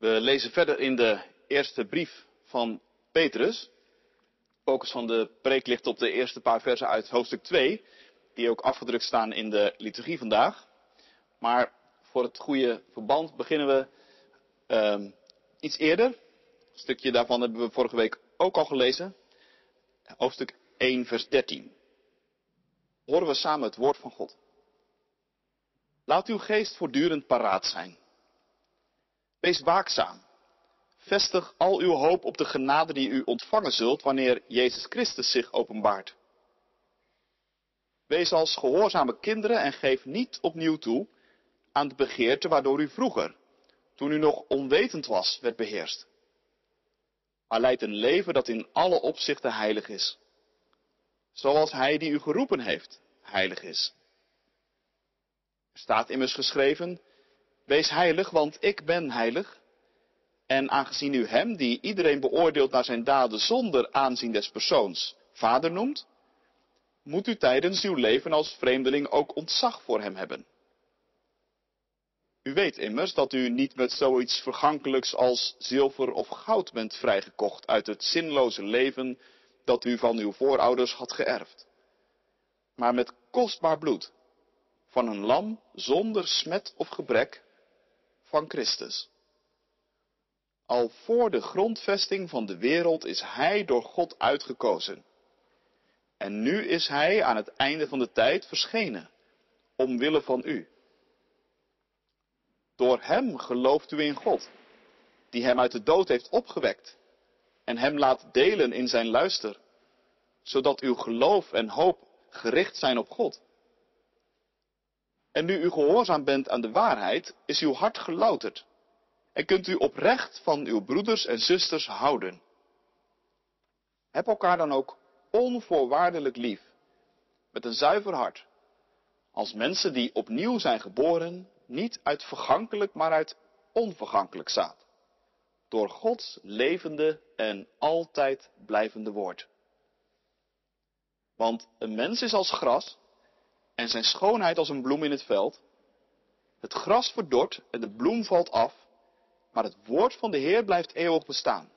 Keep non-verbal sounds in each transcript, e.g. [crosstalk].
We lezen verder in de eerste brief van Petrus. Focus van de preek ligt op de eerste paar versen uit hoofdstuk 2, die ook afgedrukt staan in de liturgie vandaag. Maar voor het goede verband beginnen we um, iets eerder. Een stukje daarvan hebben we vorige week ook al gelezen. Hoofdstuk 1, vers 13. Horen we samen het woord van God. Laat uw geest voortdurend paraat zijn. Wees waakzaam. Vestig al uw hoop op de genade die u ontvangen zult wanneer Jezus Christus zich openbaart. Wees als gehoorzame kinderen en geef niet opnieuw toe aan de begeerte waardoor u vroeger, toen u nog onwetend was, werd beheerst. Maar leidt een leven dat in alle opzichten heilig is. Zoals Hij die u geroepen heeft, heilig is. Er staat immers geschreven, wees heilig, want ik ben heilig. En aangezien u hem, die iedereen beoordeelt naar zijn daden zonder aanzien des persoons, vader noemt, moet u tijdens uw leven als vreemdeling ook ontzag voor hem hebben. U weet immers dat u niet met zoiets vergankelijks als zilver of goud bent vrijgekocht uit het zinloze leven dat u van uw voorouders had geërfd, maar met kostbaar bloed van een lam zonder smet of gebrek van Christus. Al voor de grondvesting van de wereld is Hij door God uitgekozen. En nu is Hij aan het einde van de tijd verschenen, omwille van u. Door Hem gelooft u in God, die Hem uit de dood heeft opgewekt en Hem laat delen in Zijn luister, zodat uw geloof en hoop gericht zijn op God. En nu u gehoorzaam bent aan de waarheid, is uw hart gelouterd en kunt u oprecht van uw broeders en zusters houden. Heb elkaar dan ook onvoorwaardelijk lief, met een zuiver hart, als mensen die opnieuw zijn geboren, niet uit vergankelijk, maar uit onvergankelijk zaad, door Gods levende en altijd blijvende woord. Want een mens is als gras en zijn schoonheid als een bloem in het veld. Het gras verdort en de bloem valt af, maar het woord van de Heer blijft eeuwig bestaan.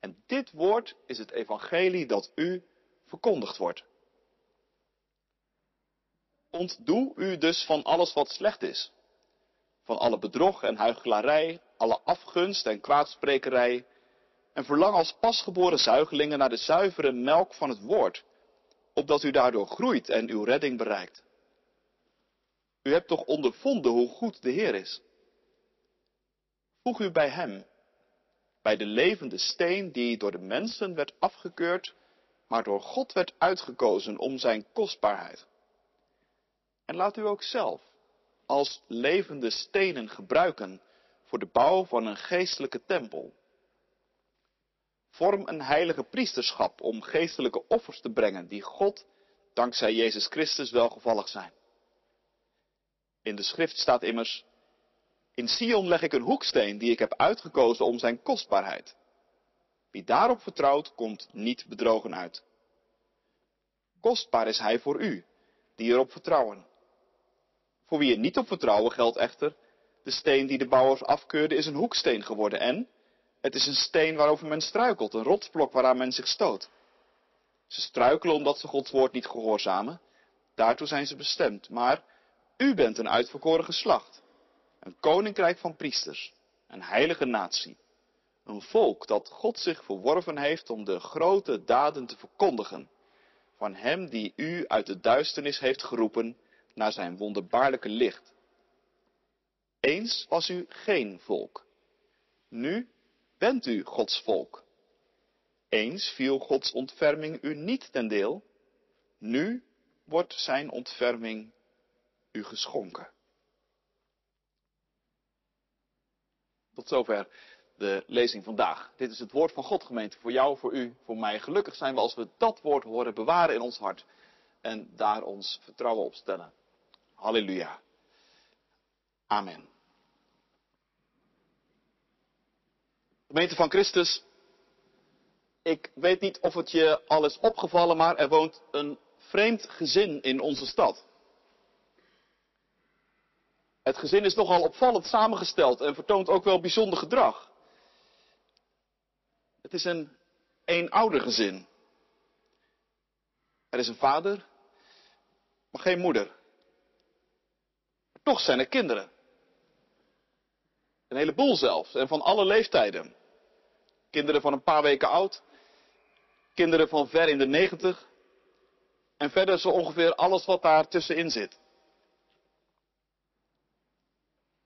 En dit woord is het evangelie dat u verkondigd wordt. Ontdoe u dus van alles wat slecht is. Van alle bedrog en huichelarij, alle afgunst en kwaadsprekerij. En verlang als pasgeboren zuigelingen naar de zuivere melk van het woord, opdat u daardoor groeit en uw redding bereikt. U hebt toch ondervonden hoe goed de Heer is. Voeg u bij Hem, bij de levende steen die door de mensen werd afgekeurd, maar door God werd uitgekozen om zijn kostbaarheid. En laat u ook zelf als levende stenen gebruiken voor de bouw van een geestelijke tempel. Vorm een heilige priesterschap om geestelijke offers te brengen die God, dankzij Jezus Christus, welgevallig zijn. In de schrift staat immers, in Sion leg ik een hoeksteen die ik heb uitgekozen om zijn kostbaarheid. Wie daarop vertrouwt, komt niet bedrogen uit. Kostbaar is hij voor u, die erop vertrouwen. Voor wie er niet op vertrouwen geldt echter, de steen die de bouwers afkeurden is een hoeksteen geworden en het is een steen waarover men struikelt, een rotsblok waaraan men zich stoot. Ze struikelen omdat ze Gods woord niet gehoorzamen, daartoe zijn ze bestemd. Maar u bent een uitverkoren geslacht, een koninkrijk van priesters, een heilige natie, een volk dat God zich verworven heeft om de grote daden te verkondigen van Hem die u uit de duisternis heeft geroepen naar zijn wonderbaarlijke licht. Eens was u geen volk. Nu bent u Gods volk. Eens viel Gods ontferming u niet ten deel. Nu wordt zijn ontferming u geschonken. Tot zover de lezing vandaag. Dit is het woord van God, gemeente, voor jou, voor u, voor mij. Gelukkig zijn we als we dat woord horen, bewaren in ons hart en daar ons vertrouwen op stellen. Halleluja. Amen. Gemeente van Christus, ik weet niet of het je al is opgevallen, maar er woont een vreemd gezin in onze stad. Het gezin is nogal opvallend samengesteld en vertoont ook wel bijzonder gedrag. Het is een eenoudergezin. Er is een vader, maar geen moeder. toch zijn er kinderen. Een heleboel zelfs, en van alle leeftijden. Kinderen van een paar weken oud, kinderen van ver in de negentig, en verder zo ongeveer alles wat daar tussenin zit.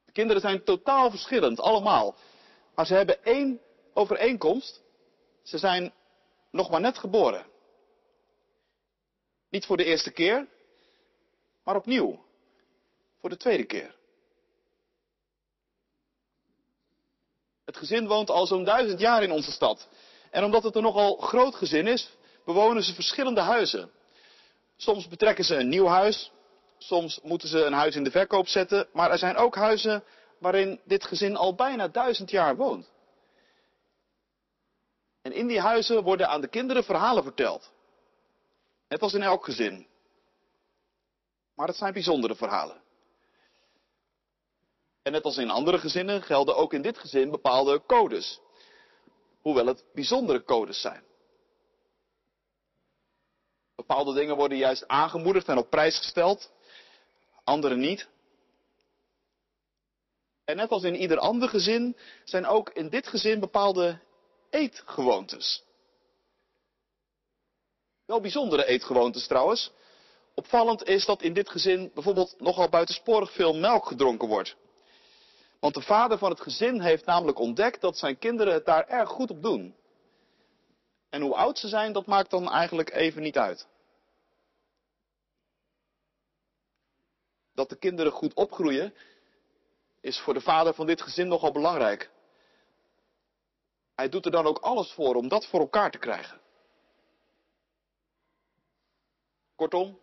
De kinderen zijn totaal verschillend, allemaal. Maar ze hebben één overeenkomst. Ze zijn nog maar net geboren. Niet voor de eerste keer, maar opnieuw. Voor de tweede keer. Het gezin woont al zo'n duizend jaar in onze stad. En omdat het een nogal groot gezin is, bewonen ze verschillende huizen. Soms betrekken ze een nieuw huis, soms moeten ze een huis in de verkoop zetten, maar er zijn ook huizen waarin dit gezin al bijna duizend jaar woont. En in die huizen worden aan de kinderen verhalen verteld. Net als in elk gezin. Maar het zijn bijzondere verhalen. En net als in andere gezinnen gelden ook in dit gezin bepaalde codes. Hoewel het bijzondere codes zijn. Bepaalde dingen worden juist aangemoedigd en op prijs gesteld, andere niet. En net als in ieder ander gezin zijn ook in dit gezin bepaalde eetgewoontes. Wel bijzondere eetgewoontes trouwens. Opvallend is dat in dit gezin bijvoorbeeld nogal buitensporig veel melk gedronken wordt. Want de vader van het gezin heeft namelijk ontdekt dat zijn kinderen het daar erg goed op doen. En hoe oud ze zijn, dat maakt dan eigenlijk even niet uit. Dat de kinderen goed opgroeien, is voor de vader van dit gezin nogal belangrijk. Hij doet er dan ook alles voor om dat voor elkaar te krijgen. Kortom,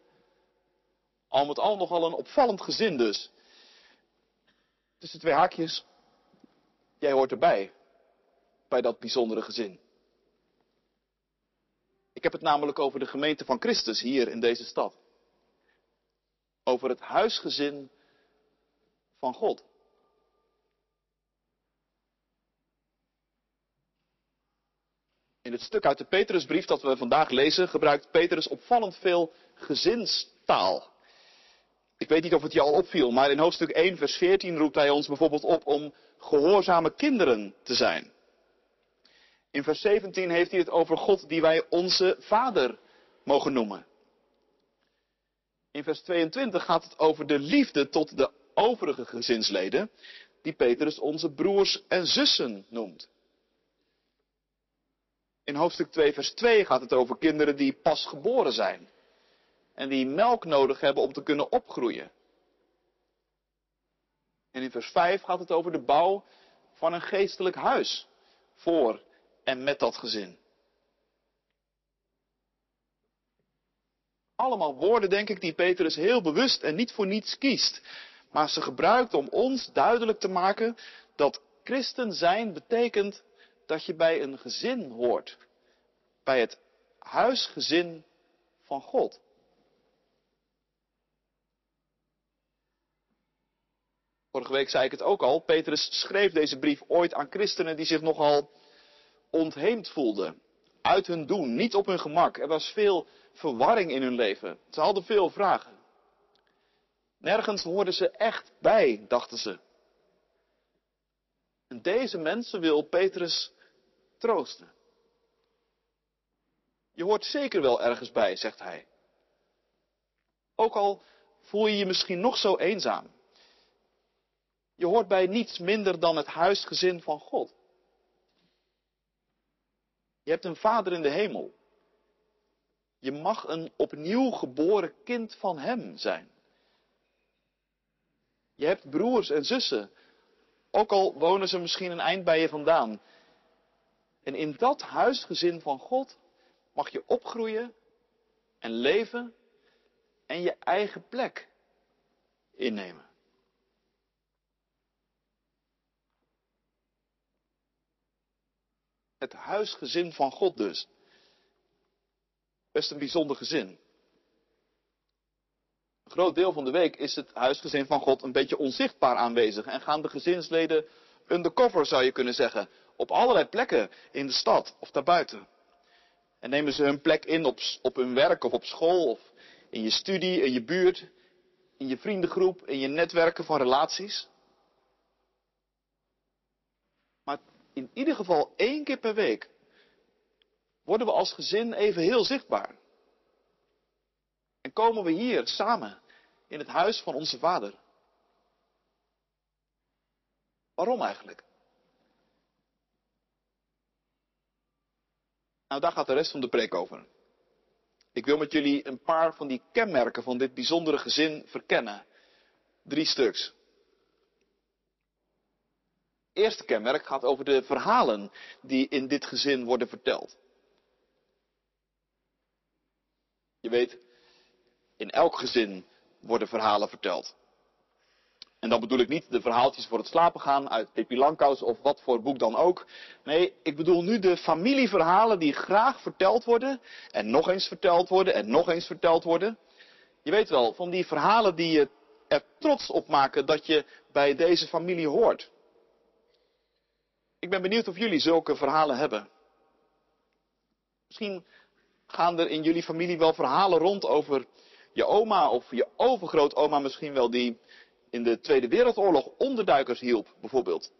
al met al nogal een opvallend gezin dus. Tussen twee haakjes, jij hoort erbij, bij dat bijzondere gezin. Ik heb het namelijk over de gemeente van Christus hier in deze stad. Over het huisgezin van God. In het stuk uit de Petrusbrief dat we vandaag lezen, gebruikt Petrus opvallend veel gezinstaal. Ik weet niet of het je al opviel, maar in hoofdstuk 1, vers 14 roept hij ons bijvoorbeeld op om gehoorzame kinderen te zijn. In vers 17 heeft hij het over God die wij onze vader mogen noemen. In vers 22 gaat het over de liefde tot de overige gezinsleden, die Petrus onze broers en zussen noemt. In hoofdstuk 2, vers 2 gaat het over kinderen die pas geboren zijn. En die melk nodig hebben om te kunnen opgroeien. En in vers 5 gaat het over de bouw van een geestelijk huis. Voor en met dat gezin. Allemaal woorden, denk ik, die Petrus heel bewust en niet voor niets kiest. Maar ze gebruikt om ons duidelijk te maken dat christen zijn betekent dat je bij een gezin hoort. Bij het huisgezin van God. Vorige week zei ik het ook al. Petrus schreef deze brief ooit aan christenen die zich nogal ontheemd voelden. Uit hun doen, niet op hun gemak. Er was veel verwarring in hun leven. Ze hadden veel vragen. Nergens hoorden ze echt bij, dachten ze. En deze mensen wil Petrus troosten. Je hoort zeker wel ergens bij, zegt hij. Ook al voel je je misschien nog zo eenzaam. Je hoort bij niets minder dan het huisgezin van God. Je hebt een vader in de hemel. Je mag een opnieuw geboren kind van Hem zijn. Je hebt broers en zussen, ook al wonen ze misschien een eind bij je vandaan. En in dat huisgezin van God mag je opgroeien en leven en je eigen plek innemen. Het huisgezin van God dus. Best een bijzonder gezin. Een groot deel van de week is het huisgezin van God een beetje onzichtbaar aanwezig en gaan de gezinsleden undercover, zou je kunnen zeggen, op allerlei plekken in de stad of daarbuiten. En nemen ze hun plek in op, op hun werk of op school of in je studie, in je buurt, in je vriendengroep, in je netwerken van relaties. Maar in ieder geval één keer per week worden we als gezin even heel zichtbaar. En komen we hier samen in het huis van onze vader. Waarom eigenlijk? Nou, daar gaat de rest van de preek over. Ik wil met jullie een paar van die kenmerken van dit bijzondere gezin verkennen. Drie stuks. Eerste kenmerk gaat over de verhalen die in dit gezin worden verteld. Je weet, in elk gezin worden verhalen verteld. En dan bedoel ik niet de verhaaltjes voor het slapen gaan uit Pippi of wat voor boek dan ook. Nee, ik bedoel nu de familieverhalen die graag verteld worden en nog eens verteld worden en nog eens verteld worden. Je weet wel, van die verhalen die je er trots op maken dat je bij deze familie hoort. Ik ben benieuwd of jullie zulke verhalen hebben. Misschien gaan er in jullie familie wel verhalen rond over je oma of je overgrootoma misschien wel die in de Tweede Wereldoorlog onderduikers hielp, bijvoorbeeld.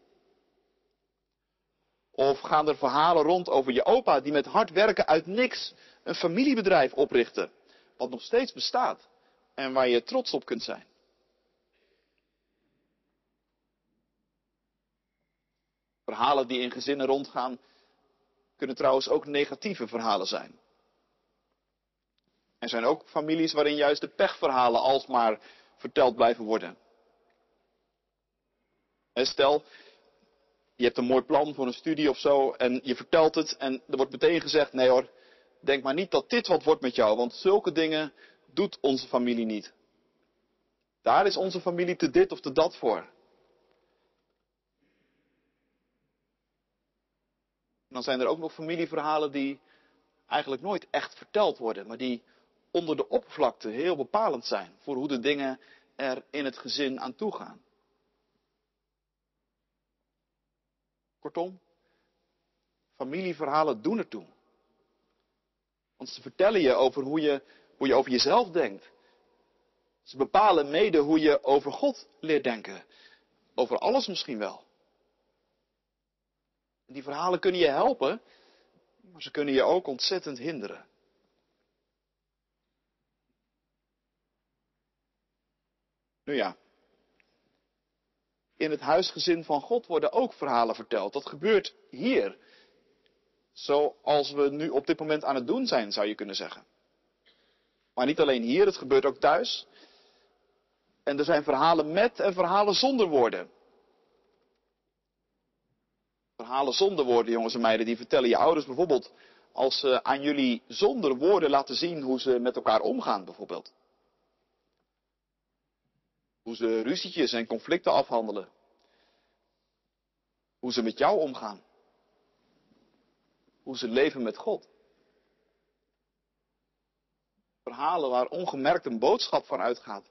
Of gaan er verhalen rond over je opa die met hard werken uit niks een familiebedrijf oprichtte, wat nog steeds bestaat en waar je trots op kunt zijn. Verhalen die in gezinnen rondgaan kunnen trouwens ook negatieve verhalen zijn. Er zijn ook families waarin juist de pechverhalen alsmaar verteld blijven worden. Stel, je hebt een mooi plan voor een studie of zo en je vertelt het en er wordt meteen gezegd, nee hoor, denk maar niet dat dit wat wordt met jou, want zulke dingen doet onze familie niet. Daar is onze familie te dit of te dat voor. Dan zijn er ook nog familieverhalen die eigenlijk nooit echt verteld worden, maar die onder de oppervlakte heel bepalend zijn voor hoe de dingen er in het gezin aan toe gaan. Kortom, familieverhalen doen ertoe. Want ze vertellen je over hoe je, hoe je over jezelf denkt. Ze bepalen mede hoe je over God leert denken. Over alles misschien wel. Die verhalen kunnen je helpen, maar ze kunnen je ook ontzettend hinderen. Nu ja, in het huisgezin van God worden ook verhalen verteld. Dat gebeurt hier. Zoals we nu op dit moment aan het doen zijn, zou je kunnen zeggen. Maar niet alleen hier, het gebeurt ook thuis. En er zijn verhalen met en verhalen zonder woorden. Verhalen zonder woorden, jongens en meiden, die vertellen je ouders bijvoorbeeld als ze aan jullie zonder woorden laten zien hoe ze met elkaar omgaan, bijvoorbeeld. Hoe ze ruzietjes en conflicten afhandelen. Hoe ze met jou omgaan. Hoe ze leven met God. Verhalen waar ongemerkt een boodschap van uitgaat.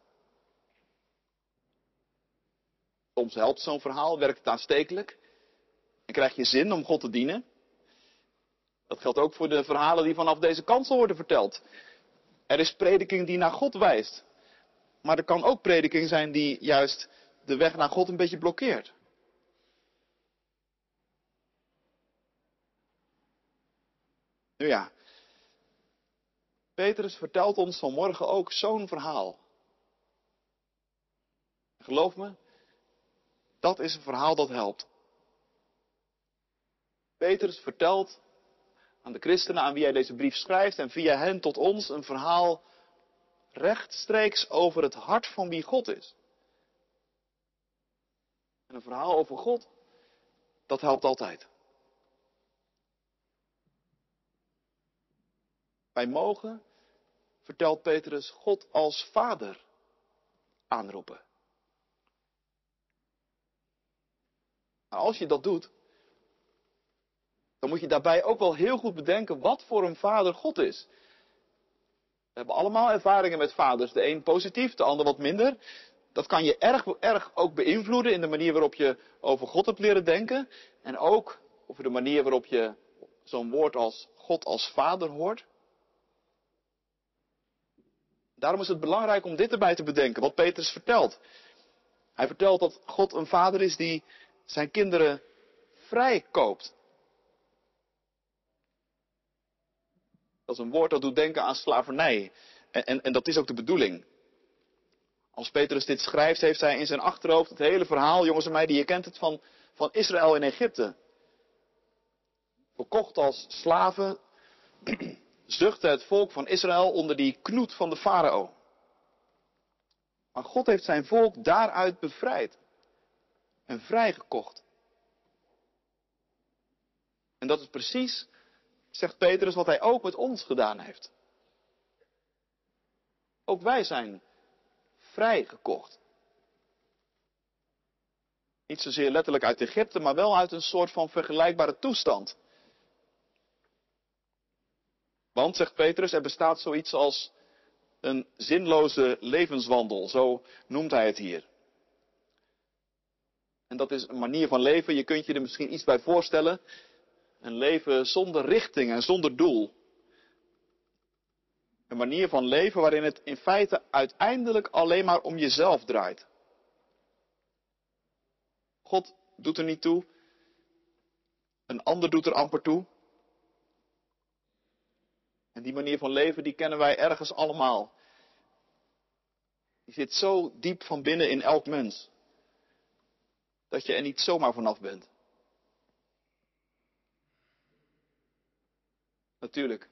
Soms helpt zo'n verhaal, werkt het aanstekelijk. En krijg je zin om God te dienen. Dat geldt ook voor de verhalen die vanaf deze kansel worden verteld. Er is prediking die naar God wijst. Maar er kan ook prediking zijn die juist de weg naar God een beetje blokkeert. Nu ja, Petrus vertelt ons vanmorgen ook zo'n verhaal. Geloof me, dat is een verhaal dat helpt. Petrus vertelt aan de christenen aan wie hij deze brief schrijft en via hen tot ons een verhaal rechtstreeks over het hart van wie God is. En een verhaal over God, dat helpt altijd. Wij mogen, vertelt Petrus, God als Vader aanroepen. Maar als je dat doet, dan moet je daarbij ook wel heel goed bedenken wat voor een vader God is. We hebben allemaal ervaringen met vaders. De een positief, de ander wat minder. Dat kan je erg, erg ook beïnvloeden in de manier waarop je over God hebt leren denken. En ook over de manier waarop je zo'n woord als God als vader hoort. Daarom is het belangrijk om dit erbij te bedenken, wat Petrus vertelt. Hij vertelt dat God een vader is die zijn kinderen vrijkoopt. Dat is een woord dat doet denken aan slavernij. En, en, en, dat is ook de bedoeling. Als Petrus dit schrijft, heeft hij in zijn achterhoofd het hele verhaal, jongens en meiden, je kent het van, van Israël in Egypte. Verkocht als slaven, [clears throat] zuchtte het volk van Israël onder die knoet van de farao. Maar God heeft zijn volk daaruit bevrijd en vrijgekocht. En dat is precies, zegt Petrus, wat hij ook met ons gedaan heeft. Ook wij zijn vrijgekocht. Niet zozeer letterlijk uit Egypte, maar wel uit een soort van vergelijkbare toestand. Want, zegt Petrus, er bestaat zoiets als een zinloze levenswandel, zo noemt hij het hier. En dat is een manier van leven, je kunt je er misschien iets bij voorstellen. Een leven zonder richting en zonder doel. Een manier van leven waarin het in feite uiteindelijk alleen maar om jezelf draait. God doet er niet toe. Een ander doet er amper toe. En die manier van leven, die kennen wij ergens allemaal. Die zit zo diep van binnen in elk mens. Dat je er niet zomaar vanaf bent. Natuurlijk.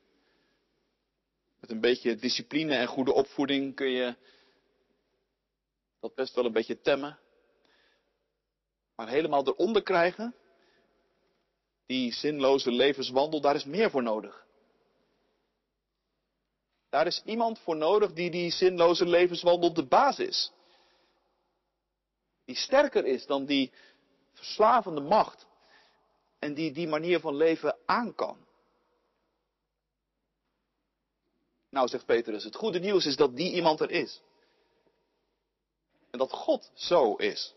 Met een beetje discipline en goede opvoeding kun je dat best wel een beetje temmen. Maar helemaal eronder krijgen, die zinloze levenswandel, daar is meer voor nodig. Daar is iemand voor nodig die die zinloze levenswandel de baas is. Die sterker is dan die verslavende macht. En die die manier van leven aan kan. Nou, zegt Petrus, het goede nieuws is dat die iemand er is. En dat God zo is.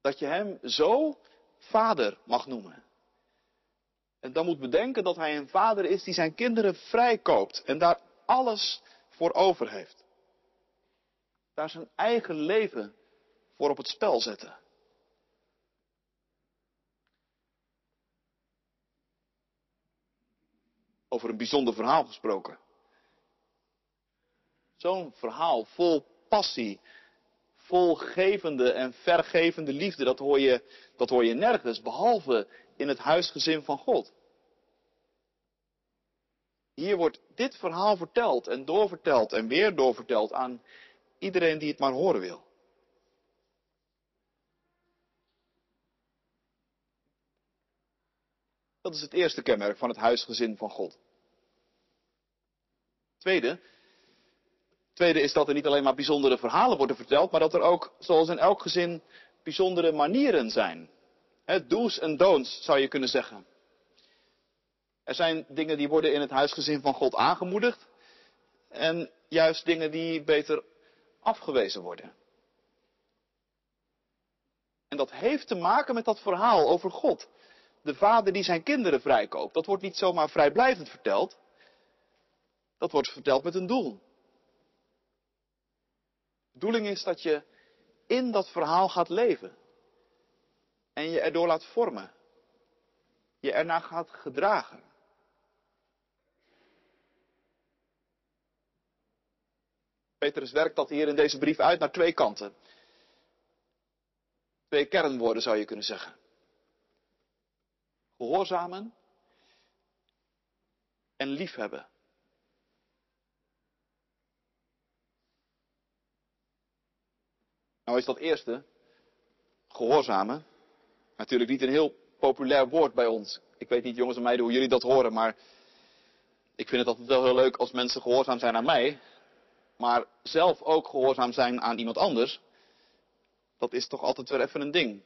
Dat je hem zo vader mag noemen. En dan moet bedenken dat hij een vader is die zijn kinderen vrijkoopt en daar alles voor over heeft. Daar zijn eigen leven voor op het spel zetten. Over een bijzonder verhaal gesproken. Zo'n verhaal vol passie, vol gevende en vergevende liefde, dat hoor je, dat hoor je nergens, behalve in het huisgezin van God. Hier wordt dit verhaal verteld en doorverteld en weer doorverteld aan iedereen die het maar horen wil. Dat is het eerste kenmerk van het huisgezin van God. Tweede, tweede is dat er niet alleen maar bijzondere verhalen worden verteld, maar dat er ook, zoals in elk gezin, bijzondere manieren zijn. do's en don'ts zou je kunnen zeggen. Er zijn dingen die worden in het huisgezin van God aangemoedigd. En juist dingen die beter afgewezen worden. En dat heeft te maken met dat verhaal over God. De vader die zijn kinderen vrijkoopt. Dat wordt niet zomaar vrijblijvend verteld. Dat wordt verteld met een doel. De bedoeling is dat je in dat verhaal gaat leven. En je erdoor laat vormen. Je ernaar gaat gedragen. Petrus werkt dat hier in deze brief uit naar twee kanten. Twee kernwoorden zou je kunnen zeggen. Gehoorzamen en liefhebben. Nou is dat eerste, gehoorzamen, natuurlijk niet een heel populair woord bij ons. Ik weet niet, jongens en meiden, hoe jullie dat horen, maar ik vind het altijd wel heel leuk als mensen gehoorzaam zijn aan mij maar zelf ook gehoorzaam zijn aan iemand anders, dat is toch altijd weer even een ding.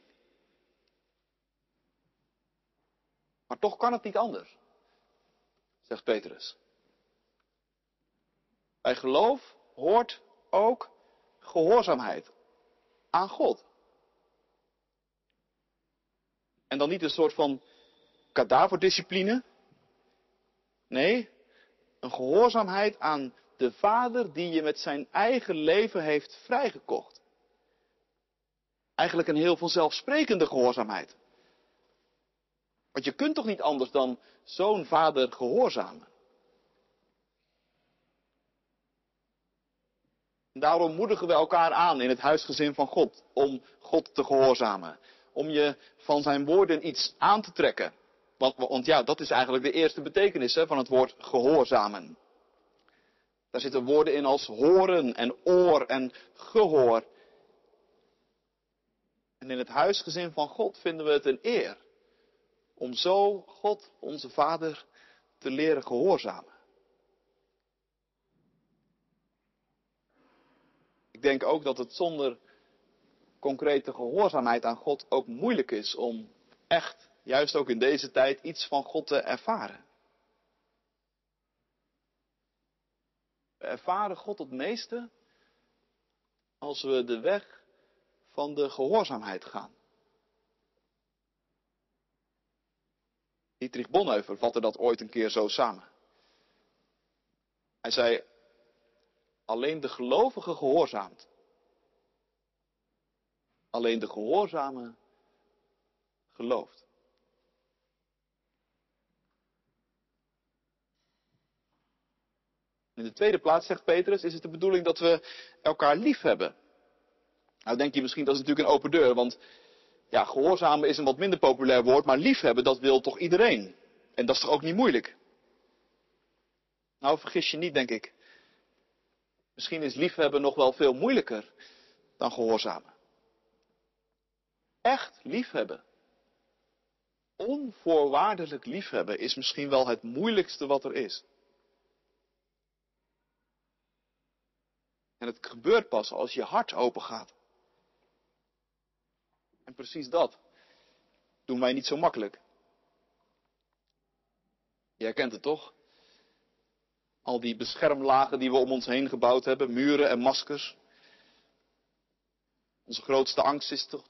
Maar toch kan het niet anders, zegt Petrus. Bij geloof hoort ook gehoorzaamheid aan God. En dan niet een soort van kadaverdiscipline. Nee, een gehoorzaamheid aan de Vader die je met zijn eigen leven heeft vrijgekocht. Eigenlijk een heel vanzelfsprekende gehoorzaamheid. Want je kunt toch niet anders dan zo'n vader gehoorzamen. Daarom moedigen we elkaar aan in het huisgezin van God om God te gehoorzamen. Om je van zijn woorden iets aan te trekken. Want, ja, dat is eigenlijk de eerste betekenis hè, van het woord gehoorzamen. Daar zitten woorden in als horen en oor en gehoor. En in het huisgezin van God vinden we het een eer om zo God, onze Vader, te leren gehoorzamen. Ik denk ook dat het zonder concrete gehoorzaamheid aan God ook moeilijk is om echt, juist ook in deze tijd, iets van God te ervaren. We ervaren God het meeste als we de weg van de gehoorzaamheid gaan. Dietrich Bonhoeffer vatte dat ooit een keer zo samen. Hij zei, alleen de gelovige gehoorzaamt. Alleen de gehoorzame gelooft. In de tweede plaats, zegt Petrus, is het de bedoeling dat we elkaar lief hebben. Nou denk je misschien, dat is natuurlijk een open deur, want ja, gehoorzamen is een wat minder populair woord, maar liefhebben, dat wil toch iedereen? En dat is toch ook niet moeilijk? Nou, vergis je niet, denk ik. Misschien is liefhebben nog wel veel moeilijker dan gehoorzamen. Echt liefhebben. Onvoorwaardelijk liefhebben is misschien wel het moeilijkste wat er is. En het gebeurt pas als je hart open gaat. Precies dat doen wij niet zo makkelijk. Je herkent het toch? Al die beschermlagen die we om ons heen gebouwd hebben, muren en maskers. Onze grootste angst is toch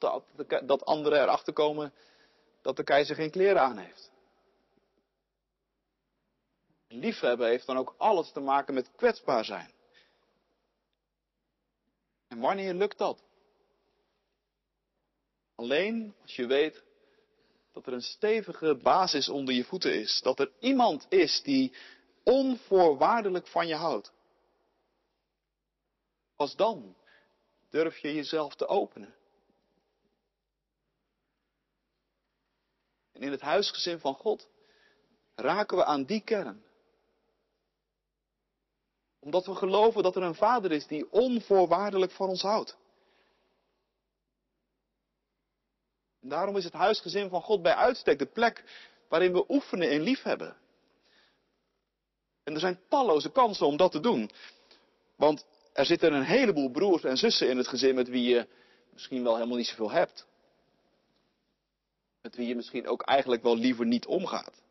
dat anderen erachter komen dat de keizer geen kleren aan heeft. Liefhebben heeft dan ook alles te maken met kwetsbaar zijn. En wanneer lukt dat? Alleen als je weet dat er een stevige basis onder je voeten is. Dat er iemand is die onvoorwaardelijk van je houdt. Pas dan durf je jezelf te openen. En in het huisgezin van God raken we aan die kern. Omdat we geloven dat er een vader is die onvoorwaardelijk van ons houdt. Daarom is het huisgezin van God bij uitstek de plek waarin we oefenen in liefhebben. En er zijn talloze kansen om dat te doen. Want er zitten een heleboel broers en zussen in het gezin met wie je misschien wel helemaal niet zoveel hebt. Met wie je misschien ook eigenlijk wel liever niet omgaat.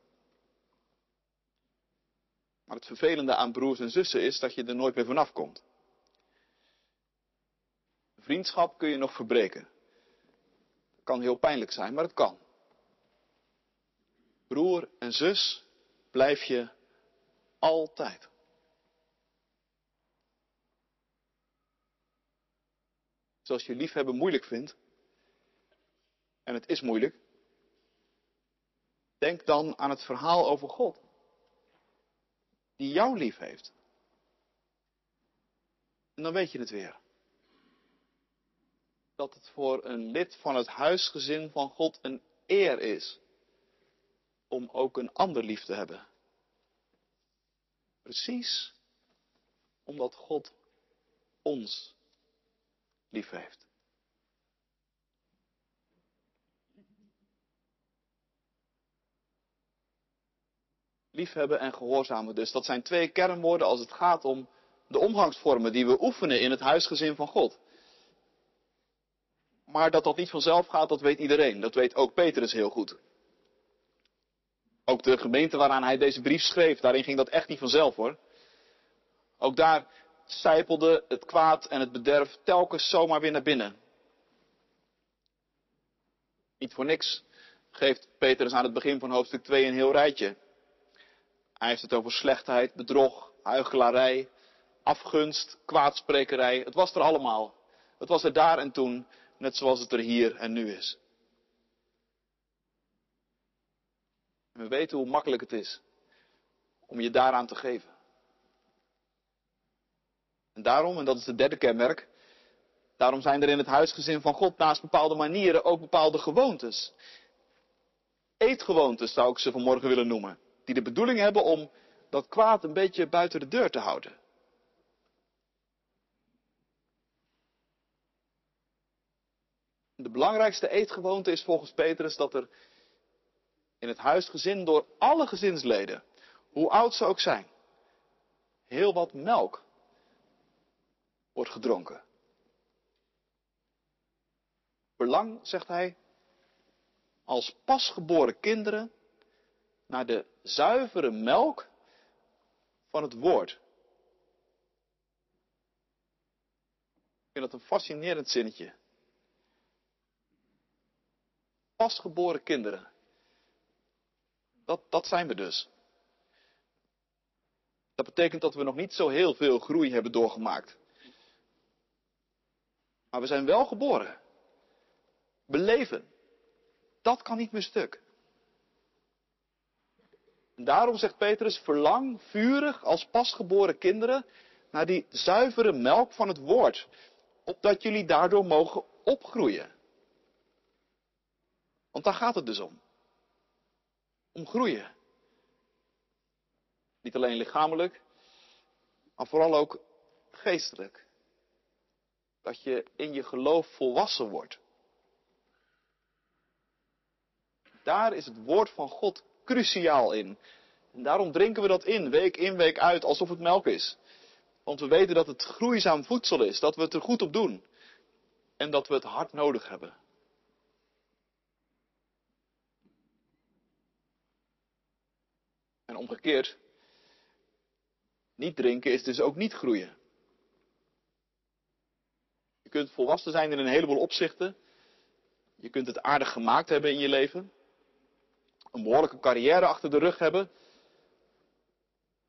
Maar het vervelende aan broers en zussen is dat je er nooit meer vanaf komt. Vriendschap kun je nog verbreken kan heel pijnlijk zijn, maar het kan. Broer en zus blijf je altijd. Zoals je liefhebben moeilijk vindt, en het is moeilijk, denk dan aan het verhaal over God, die jou lief heeft. En dan weet je het weer dat het voor een lid van het huisgezin van God een eer is om ook een ander lief te hebben. Precies omdat God ons lief heeft. Liefhebben en gehoorzamen dus. Dat zijn twee kernwoorden als het gaat om de omgangsvormen die we oefenen in het huisgezin van God. Maar dat dat niet vanzelf gaat, dat weet iedereen. Dat weet ook Petrus heel goed. Ook de gemeente waaraan hij deze brief schreef, daarin ging dat echt niet vanzelf hoor. Ook daar sijpelde het kwaad en het bederf telkens zomaar weer naar binnen. Niet voor niks geeft Petrus aan het begin van hoofdstuk 2 een heel rijtje. Hij heeft het over slechtheid, bedrog, huichelarij, afgunst, kwaadsprekerij. Het was er allemaal. Het was er daar en toen, net zoals het er hier en nu is. En we weten hoe makkelijk het is om je daaraan te geven. En daarom, en dat is het derde kenmerk, daarom zijn er in het huisgezin van God naast bepaalde manieren ook bepaalde gewoontes. Eetgewoontes zou ik ze vanmorgen willen noemen. Die de bedoeling hebben om dat kwaad een beetje buiten de deur te houden. De belangrijkste eetgewoonte is volgens Petrus dat er in het huisgezin door alle gezinsleden, hoe oud ze ook zijn, heel wat melk wordt gedronken. Belang, zegt hij, als pasgeboren kinderen naar de zuivere melk van het woord. Ik vind dat een fascinerend zinnetje. Pasgeboren kinderen. Dat, dat zijn we dus. Dat betekent dat we nog niet zo heel veel groei hebben doorgemaakt. Maar we zijn wel geboren. Beleven. Dat kan niet meer stuk. En daarom zegt Petrus, verlang vurig als pasgeboren kinderen naar die zuivere melk van het woord, opdat jullie daardoor mogen opgroeien. Want daar gaat het dus om. Om groeien. Niet alleen lichamelijk, maar vooral ook geestelijk. Dat je in je geloof volwassen wordt. Daar is het woord van God cruciaal in. En daarom drinken we dat in, week in, week uit, alsof het melk is. Want we weten dat het groeizaam voedsel is, dat we het er goed op doen. En dat we het hard nodig hebben. En omgekeerd, niet drinken is dus ook niet groeien. Je kunt volwassen zijn in een heleboel opzichten. Je kunt het aardig gemaakt hebben in je leven een behoorlijke carrière achter de rug hebben,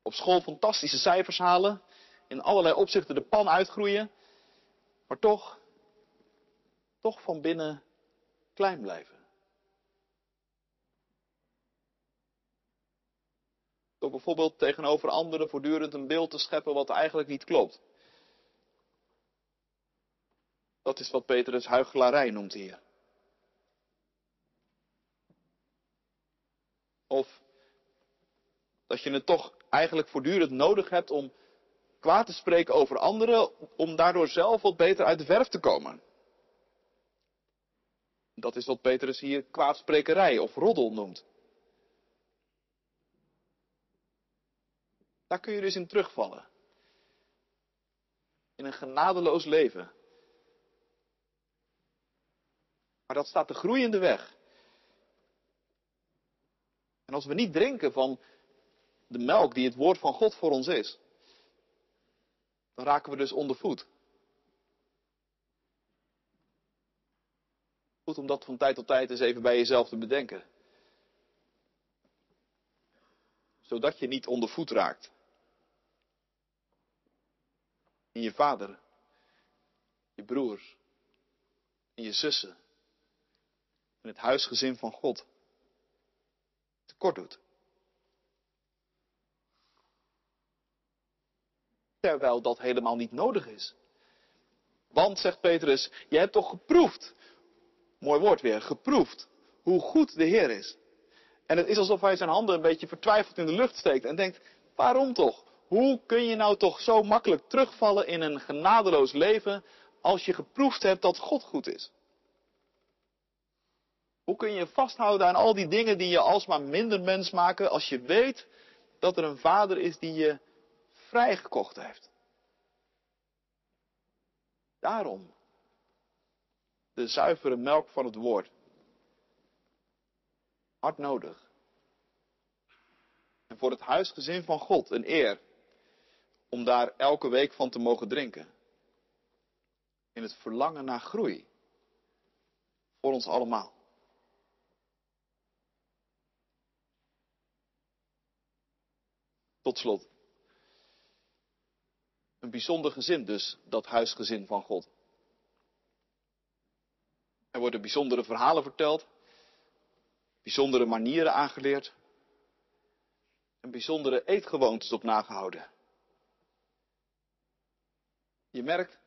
op school fantastische cijfers halen, in allerlei opzichten de pan uitgroeien, maar toch, toch van binnen klein blijven. Door bijvoorbeeld tegenover anderen voortdurend een beeld te scheppen wat eigenlijk niet klopt. Dat is wat Petrus huichelarij noemt hier. Of dat je het toch eigenlijk voortdurend nodig hebt om kwaad te spreken over anderen, om daardoor zelf wat beter uit de verf te komen. Dat is wat Petrus hier kwaadsprekerij of roddel noemt. Daar kun je dus in terugvallen. In een genadeloos leven. Maar dat staat de groeiende weg. En als we niet drinken van de melk die het woord van God voor ons is, dan raken we dus onder voet. Goed om dat van tijd tot tijd eens even bij jezelf te bedenken. Zodat je niet onder voet raakt. In je vader, je broers, in je zussen, in het huisgezin van God tekort doet. Terwijl dat helemaal niet nodig is. Want, zegt Petrus, je hebt toch geproefd, mooi woord weer, geproefd, hoe goed de Heer is. En het is alsof hij zijn handen een beetje vertwijfeld in de lucht steekt en denkt, waarom toch? Hoe kun je nou toch zo makkelijk terugvallen in een genadeloos leven als je geproefd hebt dat God goed is? Hoe kun je vasthouden aan al die dingen die je alsmaar minder mens maken als je weet dat er een vader is die je vrijgekocht heeft? Daarom de zuivere melk van het woord. Hard nodig. En voor het huisgezin van God een eer om daar elke week van te mogen drinken. In het verlangen naar groei. Voor ons allemaal. Tot slot. Een bijzonder gezin dus, dat huisgezin van God. Er worden bijzondere verhalen verteld, bijzondere manieren aangeleerd en bijzondere eetgewoontes op nagehouden. Je merkt,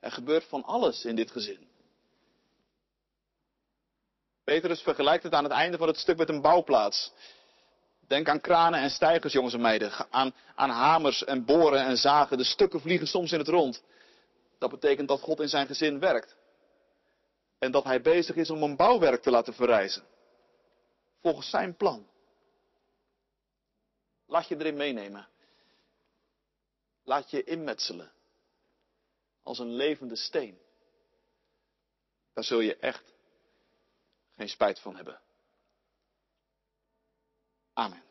er gebeurt van alles in dit gezin. Petrus vergelijkt het aan het einde van het stuk met een bouwplaats. Denk aan kranen en stijgers, jongens en meiden. Aan, aan hamers en boren en zagen. De stukken vliegen soms in het rond. Dat betekent dat God in zijn gezin werkt. En dat hij bezig is om een bouwwerk te laten verrijzen. Volgens zijn plan. Laat je erin meenemen. Laat je inmetselen. Als een levende steen. Daar zul je echt geen spijt van hebben. Amen.